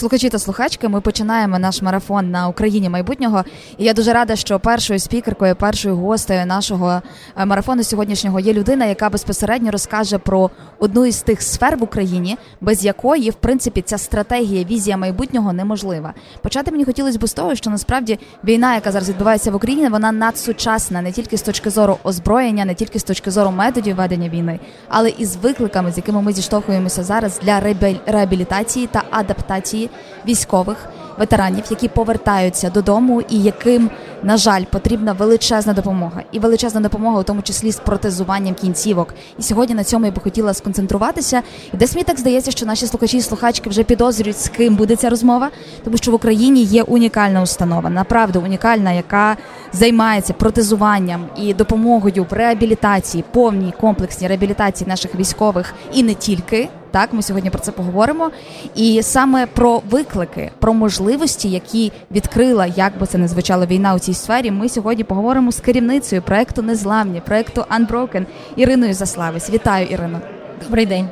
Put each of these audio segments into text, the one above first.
Слухачі та слухачки, ми починаємо наш марафон на Україні майбутнього. І я дуже рада, що першою спікеркою, першою гостею нашого е, марафону сьогоднішнього є людина, яка безпосередньо розкаже про одну із тих сфер в Україні, без якої, в принципі, ця стратегія, візія майбутнього неможлива. Почати мені хотілося б з того, що насправді війна, яка зараз відбувається в Україні, вона надсучасна не тільки з точки зору озброєння, не тільки з точки зору методів ведення війни, але і з викликами, з якими ми зіштовхуємося зараз для реабілітації та адаптації військових ветеранів, які повертаються додому, і яким, на жаль, потрібна величезна допомога, і величезна допомога, у тому числі з протезуванням кінцівок. І сьогодні на цьому я би хотіла сконцентруватися. І десь мені так здається, що наші слухачі і слухачки вже підозрюють, з ким буде ця розмова, тому що в Україні є унікальна установа, направду унікальна, яка займається протезуванням і допомогою в реабілітації, повній комплексній реабілітації наших військових і не тільки. Так, ми сьогодні про це поговоримо. І саме про виклики, про можливості, які відкрила, як би це не звучало війна у цій сфері. Ми сьогодні поговоримо з керівницею проекту Незламні, проекту Unbroken Іриною Заславець. Вітаю, Ірино. Добрий день.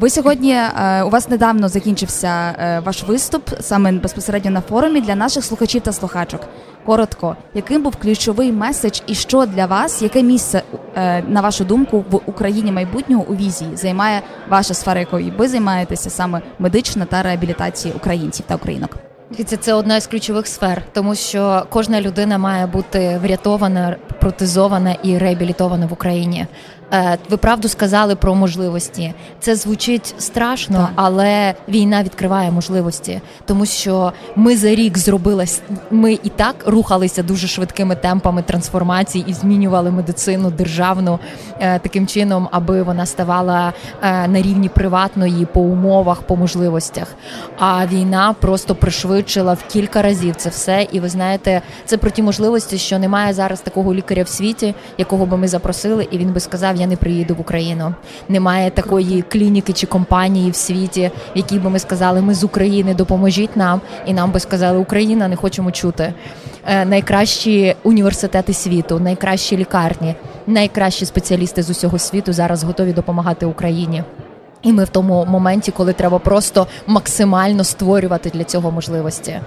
Ви сьогодні е, у вас недавно закінчився е, ваш виступ саме безпосередньо на форумі для наших слухачів та слухачок. Коротко, яким був ключовий меседж, і що для вас, яке місце е, на вашу думку в Україні майбутнього у візії займає ваша сфера, якою ви займаєтеся саме медична та реабілітації українців та українок? Дивіться, це одна із ключових сфер, тому що кожна людина має бути врятована, протезована і реабілітована в Україні. Е, ви правду сказали про можливості. Це звучить страшно, так. але війна відкриває можливості, тому що ми за рік зробили ми і так рухалися дуже швидкими темпами трансформації і змінювали медицину державну е, таким чином, аби вона ставала е, на рівні приватної по умовах, по можливостях. А війна просто пришвидшила в кілька разів це все. І ви знаєте, це про ті можливості, що немає зараз такого лікаря в світі, якого би ми запросили, і він би сказав я не приїду в Україну. Немає такої клініки чи компанії в світі, в якій би ми сказали, ми з України допоможіть нам, і нам би сказали, Україна не хочемо чути. Е, найкращі університети світу, найкращі лікарні, найкращі спеціалісти з усього світу зараз готові допомагати Україні. І ми в тому моменті, коли треба просто максимально створювати для цього можливості.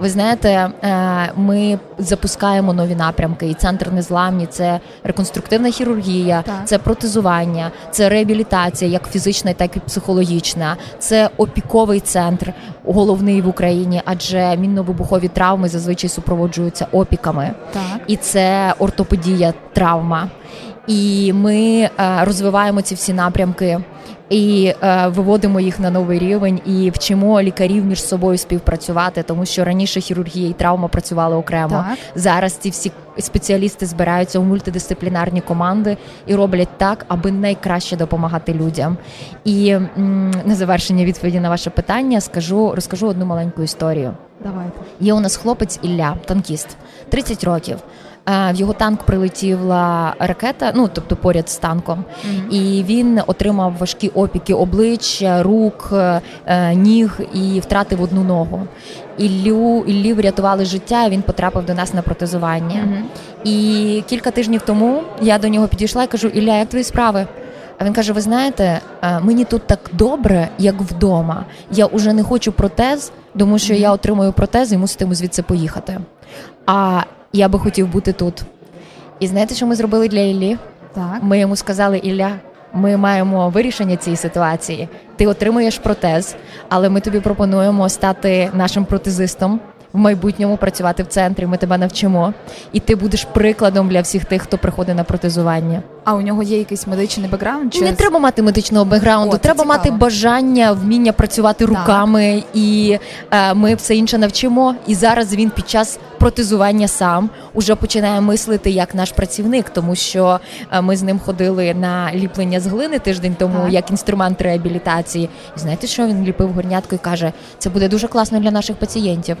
Ви знаєте, е, ми запускаємо нові напрямки, і центр незламні це реконструктивна хірургія, так. це протезування, це реабілітація, як фізична, так і психологічна, це опіковий центр, головний в Україні, адже мінно-вибухові травми зазвичай супроводжуються опіками, так. і це ортопедія, травма. І ми е, розвиваємо ці всі напрямки і е, виводимо їх на новий рівень і вчимо лікарів між собою співпрацювати, тому що раніше хірургія і травма працювали окремо. Так. Зараз ці всі спеціалісти збираються у мультидисциплінарні команди і роблять так, аби найкраще допомагати людям. І м, на завершення відповіді на ваше питання скажу, розкажу одну маленьку історію. Давайте є у нас хлопець Ілля, танкіст, 30 років. В його танк прилетіла ракета, ну тобто поряд з танком, mm-hmm. і він отримав важкі опіки обличчя, рук, е, ніг і втратив одну ногу. Іллю Іллі врятували життя. Він потрапив до нас на протезування. Mm-hmm. І кілька тижнів тому я до нього підійшла і кажу: Ілля, як твої справи? А він каже: Ви знаєте, е, мені тут так добре, як вдома. Я вже не хочу протез, тому що mm-hmm. я отримую протез і муситиму звідси поїхати. А я би хотів бути тут. І знаєте, що ми зробили для Іллі? Так. Ми йому сказали, Ілля, ми маємо вирішення цієї ситуації. Ти отримуєш протез, але ми тобі пропонуємо стати нашим протезистом. В майбутньому працювати в центрі, ми тебе навчимо, і ти будеш прикладом для всіх тих, хто приходить на протезування. А у нього є якийсь медичний бекграунд? Чи... Не треба мати медичного бекграунду, О, треба мати бажання, вміння працювати руками, так. і е, ми все інше навчимо. І зараз він під час протезування сам уже починає мислити як наш працівник, тому що е, ми з ним ходили на ліплення з глини тиждень тому, так. як інструмент реабілітації. І знаєте, що він ліпив горнятку і каже: це буде дуже класно для наших пацієнтів.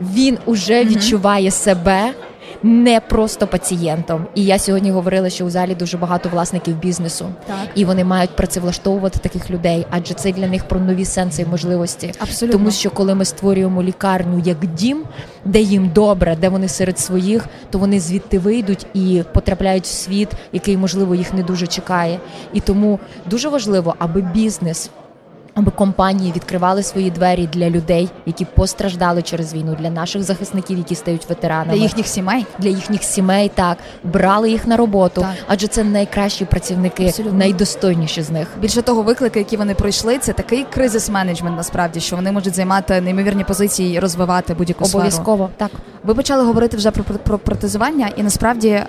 Він уже відчуває себе не просто пацієнтом. І я сьогодні говорила, що у залі дуже багато власників бізнесу, так. і вони мають працевлаштовувати таких людей, адже це для них про нові сенси і можливості. Абсолютно. Тому що коли ми створюємо лікарню як дім, де їм добре, де вони серед своїх, то вони звідти вийдуть і потрапляють в світ, який можливо їх не дуже чекає. І тому дуже важливо, аби бізнес аби компанії відкривали свої двері для людей, які постраждали через війну, для наших захисників, які стають ветеранами для їхніх сімей, для їхніх сімей, так брали їх на роботу, так. адже це найкращі працівники, Абсолютно. найдостойніші з них. Більше того, виклики, які вони пройшли, це такий кризис менеджмент. Насправді, що вони можуть займати неймовірні позиції і розвивати будь-яку сферу. обов'язково. Так ви почали говорити вже про, про протезування, і насправді е,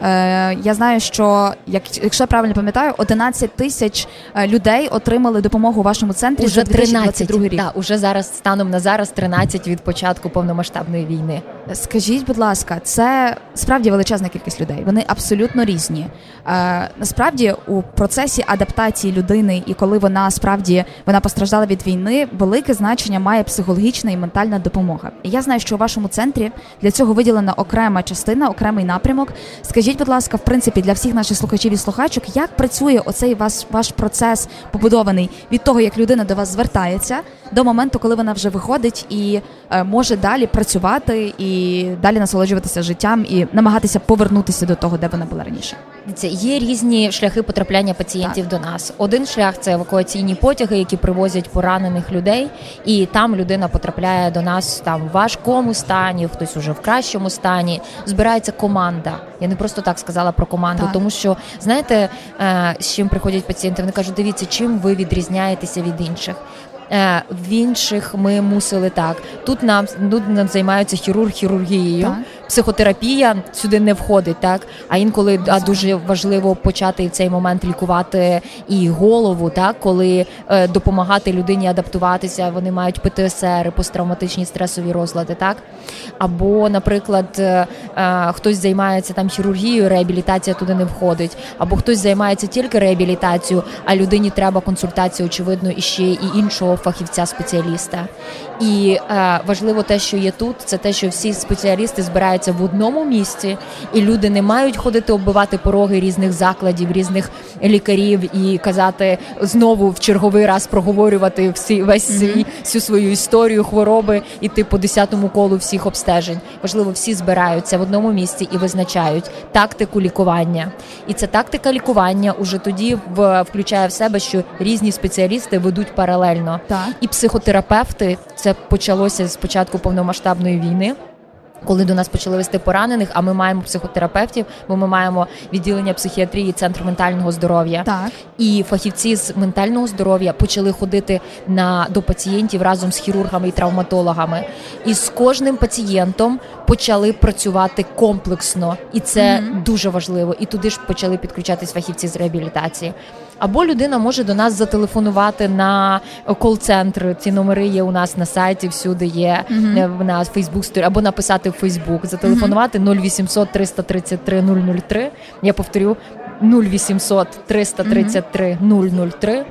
я знаю, що як якщо я правильно пам'ятаю, 11 тисяч е, людей отримали допомогу у вашому центрі уже 2022 рік. Так, уже зараз станом на зараз 13 від початку повномасштабної війни. Скажіть, будь ласка, це справді величезна кількість людей. Вони абсолютно різні. Е, Насправді, у процесі адаптації людини, і коли вона справді вона постраждала від війни, велике значення має психологічна і ментальна допомога. І я знаю, що у вашому центрі для цього виділена окрема частина, окремий напрямок. Скажіть, будь ласка, в принципі, для всіх наших слухачів і слухачок, як працює оцей ваш ваш процес побудований від того, як людина до вас звертається, до моменту, коли вона вже виходить і е, може далі працювати і далі насолоджуватися життям і намагатися повернутися до того, де вона була раніше. Це є різні шляхи потрапляння пацієнтів так. до нас. Один шлях це евакуаційні потяги, які привозять поранених людей, і там людина потрапляє до нас там в важкому стані, хтось уже в кращому стані. Збирається команда. Я не просто так сказала про команду, так. тому що знаєте, е, з чим приходять пацієнти? Вони кажуть, дивіться, чим ви відрізняєтеся від інших. Е, в інших ми мусили так. Тут нам тут нам займаються хірург хірургією. Так. Психотерапія сюди не входить, так? А інколи а дуже важливо почати в цей момент лікувати і голову, так? Коли е, допомагати людині адаптуватися, вони мають ПТСР, посттравматичні стресові розлади, так? Або, наприклад, е, е, хтось займається там хірургією, реабілітація туди не входить, або хтось займається тільки реабілітацією, а людині треба консультація, очевидно, і ще і іншого фахівця-спеціаліста. І е, важливо те, що є тут, це те, що всі спеціалісти збираються в одному місці, і люди не мають ходити оббивати пороги різних закладів, різних лікарів і казати знову в черговий раз проговорювати всі весь свій mm-hmm. всю свою історію хвороби іти по десятому колу всіх обстежень. Важливо, всі збираються в одному місці і визначають тактику лікування. І ця тактика лікування уже тоді в включає в себе, що різні спеціалісти ведуть паралельно. Так. І психотерапевти це почалося з початку повномасштабної війни. Коли до нас почали вести поранених, а ми маємо психотерапевтів, бо ми маємо відділення психіатрії, центр ментального здоров'я. Так і фахівці з ментального здоров'я почали ходити на до пацієнтів разом з хірургами і травматологами. І з кожним пацієнтом почали працювати комплексно, і це mm-hmm. дуже важливо. І туди ж почали підключатись фахівці з реабілітації. Або людина може до нас зателефонувати на кол-центр. Ці номери є у нас на сайті, всюди є mm-hmm. на Фейсбук або написати в Фейсбук, зателефонувати 0800 333 003. Я повторю 0800 333 003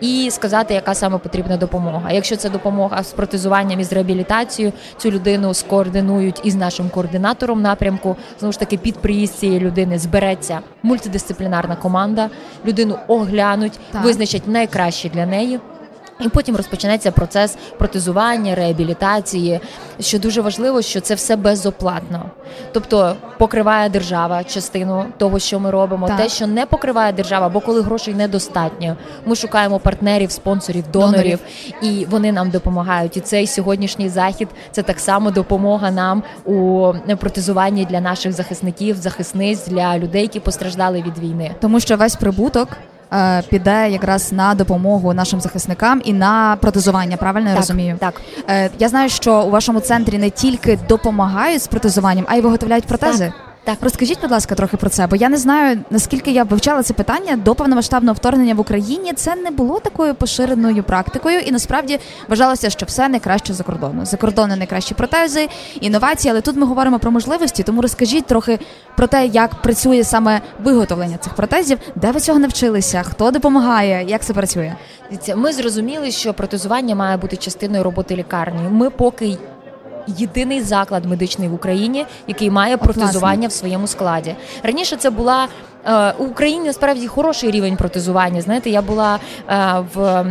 і сказати, яка саме потрібна допомога. Якщо це допомога з протезуванням і з реабілітацією, цю людину скоординують із нашим координатором напрямку. Знову ж таки, під приїзд цієї людини збереться мультидисциплінарна команда. Людину оглянуть, так. визначать найкраще для неї. І потім розпочнеться процес протезування, реабілітації. Що дуже важливо, що це все безоплатно, тобто покриває держава частину того, що ми робимо. Так. Те, що не покриває держава, бо коли грошей недостатньо, ми шукаємо партнерів, спонсорів, донорів, донорів, і вони нам допомагають. І цей сьогоднішній захід це так само допомога нам у протезуванні для наших захисників, захисниць для людей, які постраждали від війни, тому що весь прибуток. Е, піде якраз на допомогу нашим захисникам і на протезування. Правильно я розумію? Так е, я знаю, що у вашому центрі не тільки допомагають з протезуванням, а й виготовляють протези. Так. Так, розкажіть, будь ласка, трохи про це, бо я не знаю наскільки я вивчала це питання до повномасштабного вторгнення в Україні. Це не було такою поширеною практикою, і насправді вважалося, що все найкраще за кордону. За кордону найкращі протези, інновації. Але тут ми говоримо про можливості. Тому розкажіть трохи про те, як працює саме виготовлення цих протезів, де ви цього навчилися, хто допомагає, як це працює. Ми зрозуміли, що протезування має бути частиною роботи лікарні. Ми поки єдиний заклад медичний в Україні, який має протезування в своєму складі. Раніше це була у Україні насправді хороший рівень протезування. Знаєте, я була е, в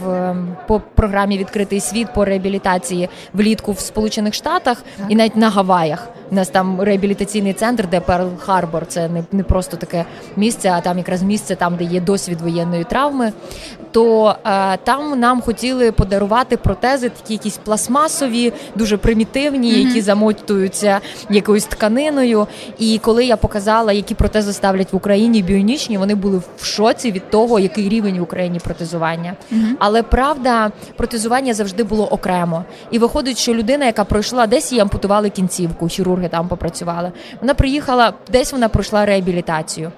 в по програмі Відкритий світ по реабілітації влітку в Сполучених Штатах і навіть на Гаваях. У нас там реабілітаційний центр, де Перл Харбор. Це не не просто таке місце, а там якраз місце, там де є досвід воєнної травми. То е, там нам хотіли подарувати протези, такі якісь пластмасові, дуже примітивні, які замотуються якоюсь тканиною. І коли я показала, які протези ставлять в Україні біонічні, вони були в шоці від того, який рівень в Україні протезування. Mm-hmm. Але правда, протезування завжди було окремо. І виходить, що людина, яка пройшла десь їй ампутували кінцівку, хірурги там попрацювали. Вона приїхала, десь вона пройшла реабілітацію.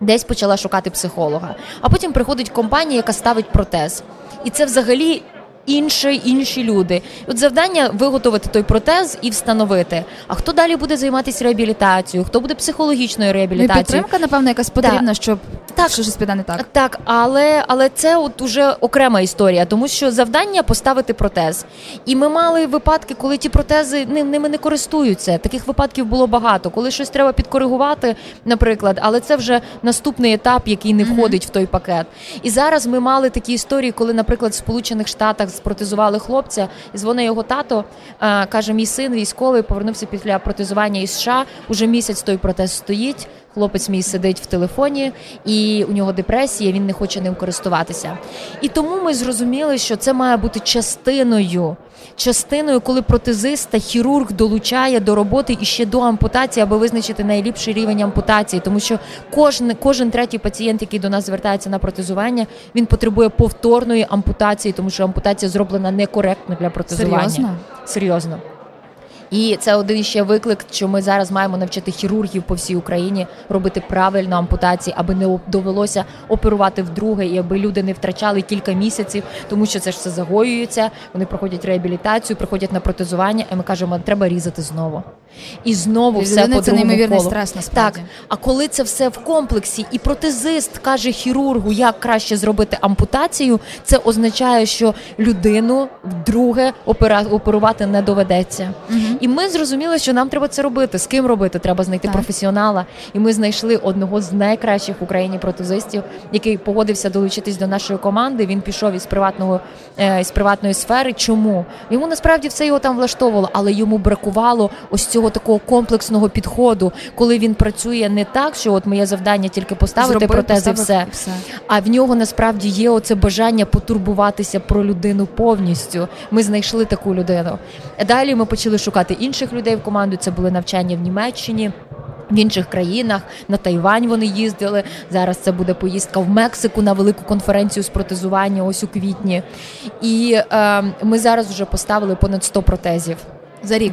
Десь почала шукати психолога, а потім приходить компанія, яка ставить протез, і це взагалі інші інші люди. От завдання виготовити той протез і встановити. А хто далі буде займатися реабілітацією? Хто буде психологічною реабілітацією? Ну, підтримка, напевно, якась потрібна, да. щоб так що щось піде не так. Так, але але це от уже окрема історія, тому що завдання поставити протез. І ми мали випадки, коли ті протези ними не користуються. Таких випадків було багато. Коли щось треба підкоригувати, наприклад, але це вже наступний етап, який не входить mm-hmm. в той пакет. І зараз ми мали такі історії, коли, наприклад, в Сполучених Штатах спротезували хлопця, і дзвонить його тато. Каже: мій син військовий повернувся після протезування із США. Уже місяць той протез стоїть. Хлопець мій сидить в телефоні, і у нього депресія. Він не хоче ним користуватися. І тому ми зрозуміли, що це має бути частиною. Частиною, коли протезист та хірург долучає до роботи і ще до ампутації, аби визначити найліпший рівень ампутації, тому що кожен кожен третій пацієнт, який до нас звертається на протезування, він потребує повторної ампутації, тому що ампутація зроблена некоректно для протезування. Серйозно? Серйозно. І це один ще виклик, що ми зараз маємо навчити хірургів по всій Україні робити правильно ампутації, аби не довелося оперувати вдруге, і аби люди не втрачали кілька місяців, тому що це ж все загоюється. Вони проходять реабілітацію, приходять на протезування, і ми кажемо, треба різати знову. І знову і все по це неймовірний стрес насправді. Так, А коли це все в комплексі, і протезист каже хірургу, як краще зробити ампутацію, це означає, що людину вдруге оперувати не доведеться. Угу. І ми зрозуміли, що нам треба це робити. З ким робити? Треба знайти так. професіонала. І ми знайшли одного з найкращих в Україні протезистів, який погодився долучитись до нашої команди. Він пішов із приватного е, із приватної сфери. Чому йому насправді все його там влаштовувало, але йому бракувало ось цього такого комплексного підходу, коли він працює не так, що от моє завдання тільки поставити Зробив, протези, все. все а в нього насправді є оце бажання потурбуватися про людину повністю. Ми знайшли таку людину. Далі ми почали шукати брати інших людей в команду. Це були навчання в Німеччині. В інших країнах на Тайвань вони їздили. Зараз це буде поїздка в Мексику на велику конференцію з протезування. Ось у квітні. І е, ми зараз вже поставили понад 100 протезів за рік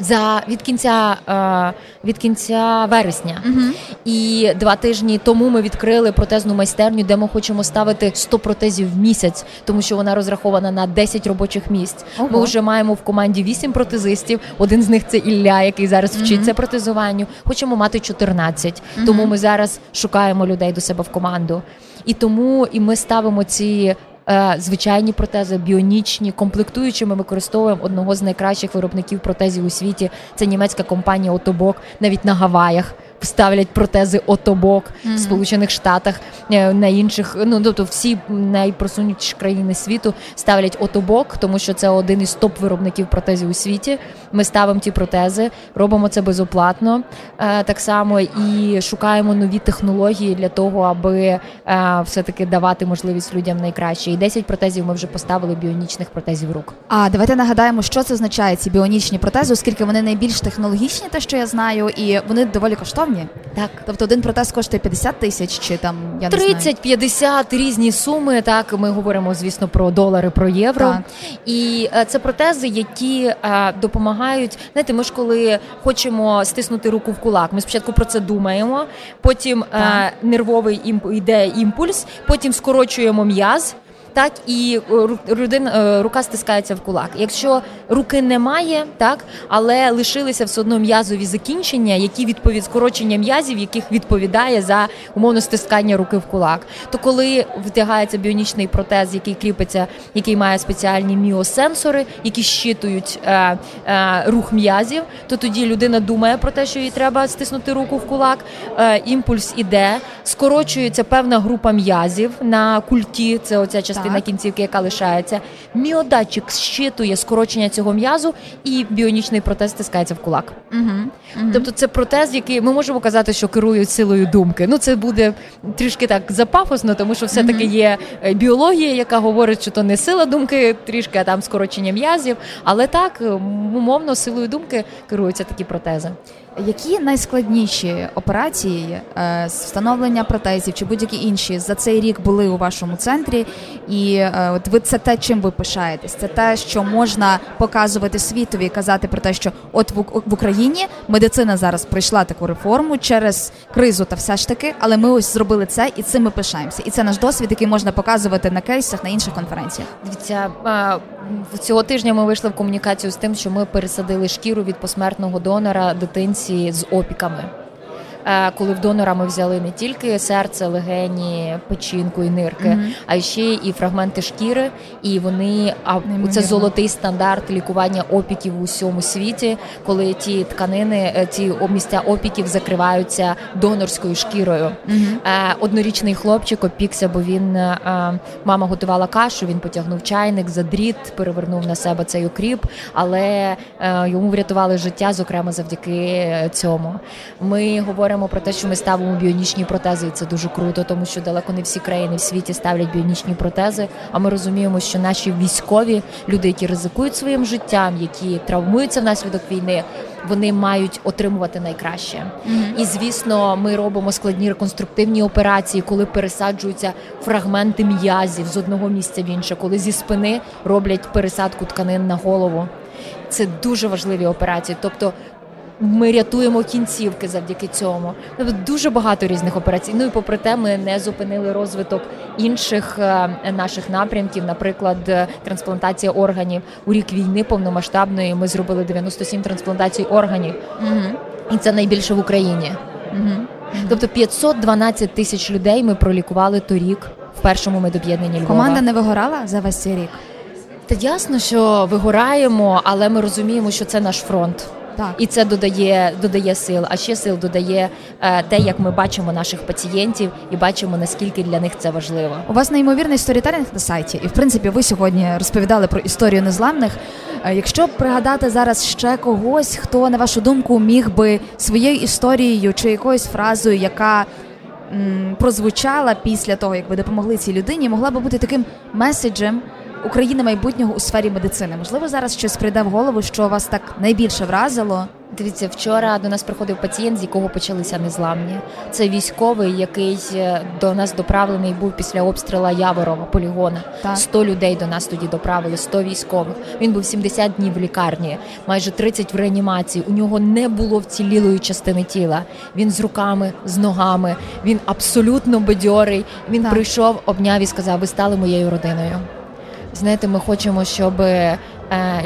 за від кінця е, від кінця вересня. Угу. І два тижні тому ми відкрили протезну майстерню, де ми хочемо ставити 100 протезів в місяць, тому що вона розрахована на 10 робочих місць. Ого. Ми вже маємо в команді 8 протезистів. Один з них це Ілля, який зараз вчиться угу. протезуванню. Хочемо мати 14. Угу. Тому ми зараз шукаємо людей до себе в команду. І тому і ми ставимо ці звичайні протези, біонічні, комплектуючими ми використовуємо одного з найкращих виробників протезів у світі. Це німецька компанія Отобок, навіть на Гаваях ставлять протези отобок mm-hmm. в Сполучених Штатах е, на інших. Ну тобто всі найпросунутіші країни світу ставлять отобок, тому що це один із топ-виробників протезів у світі. Ми ставимо ті протези, робимо це безоплатно е, так само і шукаємо нові технології для того, аби е, все-таки давати можливість людям найкраще. І 10 протезів ми вже поставили біонічних протезів рук. А давайте нагадаємо, що це означає ці біонічні протези, оскільки вони найбільш технологічні, те, що я знаю, і вони доволі коштовні коштовні. Так, тобто один протез коштує 50 тисяч чи там я не 30-50 різні суми. Так, ми говоримо, звісно, про долари, про євро. Так. І е, це протези, які е, допомагають. Знаєте, ми ж коли хочемо стиснути руку в кулак. Ми спочатку про це думаємо, потім так. нервовий імп, йде імпульс, потім скорочуємо м'яз так і людина, рука стискається в кулак. Якщо руки немає, так але лишилися все одно м'язові закінчення, які відповід скорочення м'язів, яких відповідає за умовно стискання руки в кулак. То коли вдягається біонічний протез, який кріпиться, який має спеціальні міосенсори, які щитують е, е, рух м'язів, то тоді людина думає про те, що їй треба стиснути руку в кулак. Е, імпульс іде, скорочується певна група м'язів на культі. Це оця частина так. кінцівки, яка лишається. Міодатчик щитує скорочення цього м'язу, і біонічний протез стискається в кулак. Угу. Угу. Тобто, це протез, який ми можемо казати, що керують силою думки. Ну це буде трішки так запафосно, тому що все таки є е, біологія, яка говорить, що то не сила думки, трішки а там скорочення м'язів. Але так умовно силою думки керуються такі протези. Які найскладніші операції е, з встановлення протезів чи будь-які інші за цей рік були у вашому центрі? І е, от ви це те, чим ви пишаєтесь? Це те, що можна показувати світові і казати про те, що от в, Україні медицина зараз пройшла таку реформу через кризу, та все ж таки, але ми ось зробили це і цим ми пишаємося. І це наш досвід, який можна показувати на кейсах на інших конференціях. Дивіться, цього тижня ми вийшли в комунікацію з тим, що ми пересадили шкіру від посмертного донора дитинці з опіками. Е, коли в донора ми взяли не тільки серце, легені, печінку і нирки, mm-hmm. а ще і фрагменти шкіри. І вони а це золотий стандарт лікування опіків у всьому світі, коли ті тканини, е, ті місця опіків закриваються донорською шкірою. Mm-hmm. Однорічний хлопчик опікся, бо він мама готувала кашу. Він потягнув чайник за дріт, перевернув на себе цей окріп, але йому врятували життя, зокрема завдяки цьому. Ми говоримо говоримо про те, що ми ставимо біонічні протези, і це дуже круто, тому що далеко не всі країни в світі ставлять біонічні протези. А ми розуміємо, що наші військові люди, які ризикують своїм життям, які травмуються внаслідок війни, вони мають отримувати найкраще. Mm-hmm. І звісно, ми робимо складні реконструктивні операції, коли пересаджуються фрагменти м'язів з одного місця в інше, коли зі спини роблять пересадку тканин на голову. Це дуже важливі операції. Тобто, ми рятуємо кінцівки завдяки цьому. Тобто дуже багато різних операцій. Ну і попри те, ми не зупинили розвиток інших е, наших напрямків, наприклад, е, трансплантація органів у рік війни повномасштабної. Ми зробили 97 трансплантацій органів, угу. і це найбільше в Україні. Угу. Тобто 512 тисяч людей ми пролікували торік в першому медоб'єднанні Львова. Команда не вигорала за весь цей рік. Та ясно, що вигораємо, але ми розуміємо, що це наш фронт. Так. І це додає додає сил. А ще сил додає е, те, як ми бачимо наших пацієнтів і бачимо наскільки для них це важливо. У вас неймовірний сторітелінг на сайті, і в принципі ви сьогодні розповідали про історію незламних. Е, якщо пригадати зараз ще когось, хто на вашу думку міг би своєю історією чи якоюсь фразою, яка м, прозвучала після того, як ви допомогли цій людині, могла би бути таким меседжем. України майбутнього у сфері медицини. Можливо, зараз щось прийде в голову, що вас так найбільше вразило. Дивіться, вчора до нас приходив пацієнт, з якого почалися незламні. Це військовий, який е, до нас доправлений був після обстріла Яворова полігона. Так. 100 людей до нас тоді доправили, 100 військових. Він був 70 днів в лікарні, майже 30 в реанімації. У нього не було вцілілої частини тіла. Він з руками, з ногами. Він абсолютно бадьорий. Він так. прийшов, обняв і сказав: Ви стали моєю родиною. Знаєте, ми хочемо, щоб е,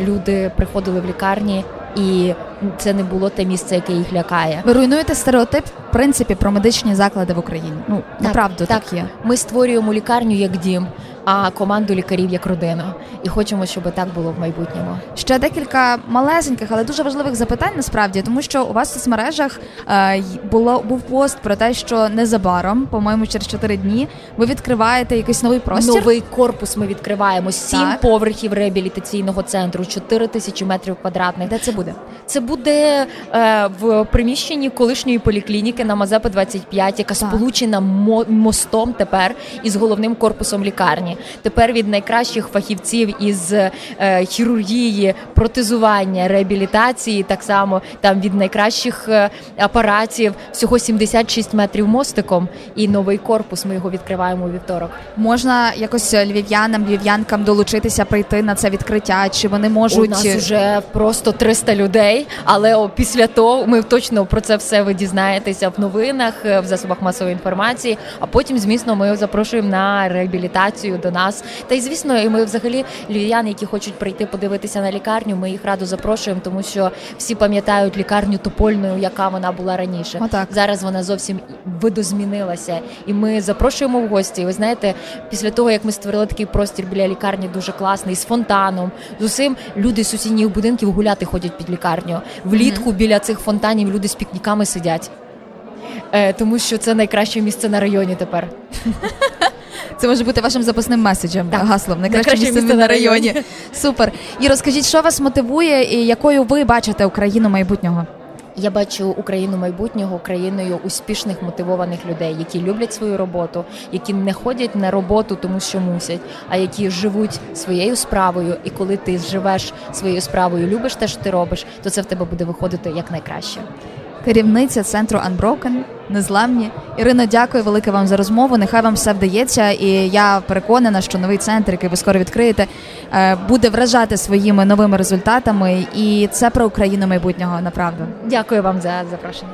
люди приходили в лікарні і це не було те місце, яке їх лякає. Ви руйнуєте стереотип в принципі про медичні заклади в Україні. Ну направду так, так є. Ми створюємо лікарню як дім, а команду лікарів як родину. І хочемо, щоб так було в майбутньому. Ще декілька малесеньких, але дуже важливих запитань насправді, тому що у вас в соцмережах е, було був пост про те, що незабаром, по-моєму, через 4 дні ви відкриваєте якийсь новий простір. Новий корпус. Ми відкриваємо сім так. поверхів реабілітаційного центру, 4 тисячі метрів квадратних. Де це буде? Це буде е, в приміщенні колишньої поліклініки на Мазепи 25, яка так. сполучена мостом тепер із головним корпусом лікарні. Тепер від найкращих фахівців із е, хірургії, протезування, реабілітації, так само там від найкращих е, апаратів, всього 76 метрів мостиком, і новий корпус. Ми його відкриваємо у вівторок. Можна якось львів'янам, львів'янкам долучитися, прийти на це відкриття. Чи вони можуть У нас вже просто 300 людей, але після того ми точно про це все ви дізнаєтеся в новинах, в засобах масової інформації. А потім, звісно, ми запрошуємо на реабілітацію до нас. Та й звісно, і ми взагалі львів'яни, які хочуть прийти подивитися на лікарню. Ми їх радо запрошуємо, тому що всі пам'ятають лікарню топольною, яка вона була раніше. Отак. Зараз вона зовсім видозмінилася, і ми запрошуємо в гості. І ви знаєте, після того як ми створили такий простір біля лікарні, дуже класний з фонтаном, з усім люди з сусідніх будинків гуляти ходять під лікарню. Влітку біля цих фонтанів люди з пікніками сидять. Е, тому що це найкраще місце на районі тепер. Це може бути вашим запасним меседжем, Так. гаслом. Найкраще місце місце на районі. районі. Супер. І розкажіть, що вас мотивує і якою ви бачите Україну майбутнього? Я бачу Україну майбутнього Україною успішних мотивованих людей, які люблять свою роботу, які не ходять на роботу, тому що мусять, а які живуть своєю справою. І коли ти живеш своєю справою, любиш те, що ти робиш, то це в тебе буде виходити як найкраще. Керівниця центру Unbroken, незламні. Ірино, дякую велике вам за розмову. Нехай вам все вдається. І я переконана, що новий центр, який ви скоро відкриєте, е, буде вражати своїми новими результатами. І це про Україну майбутнього. Направду. Дякую вам за запрошення.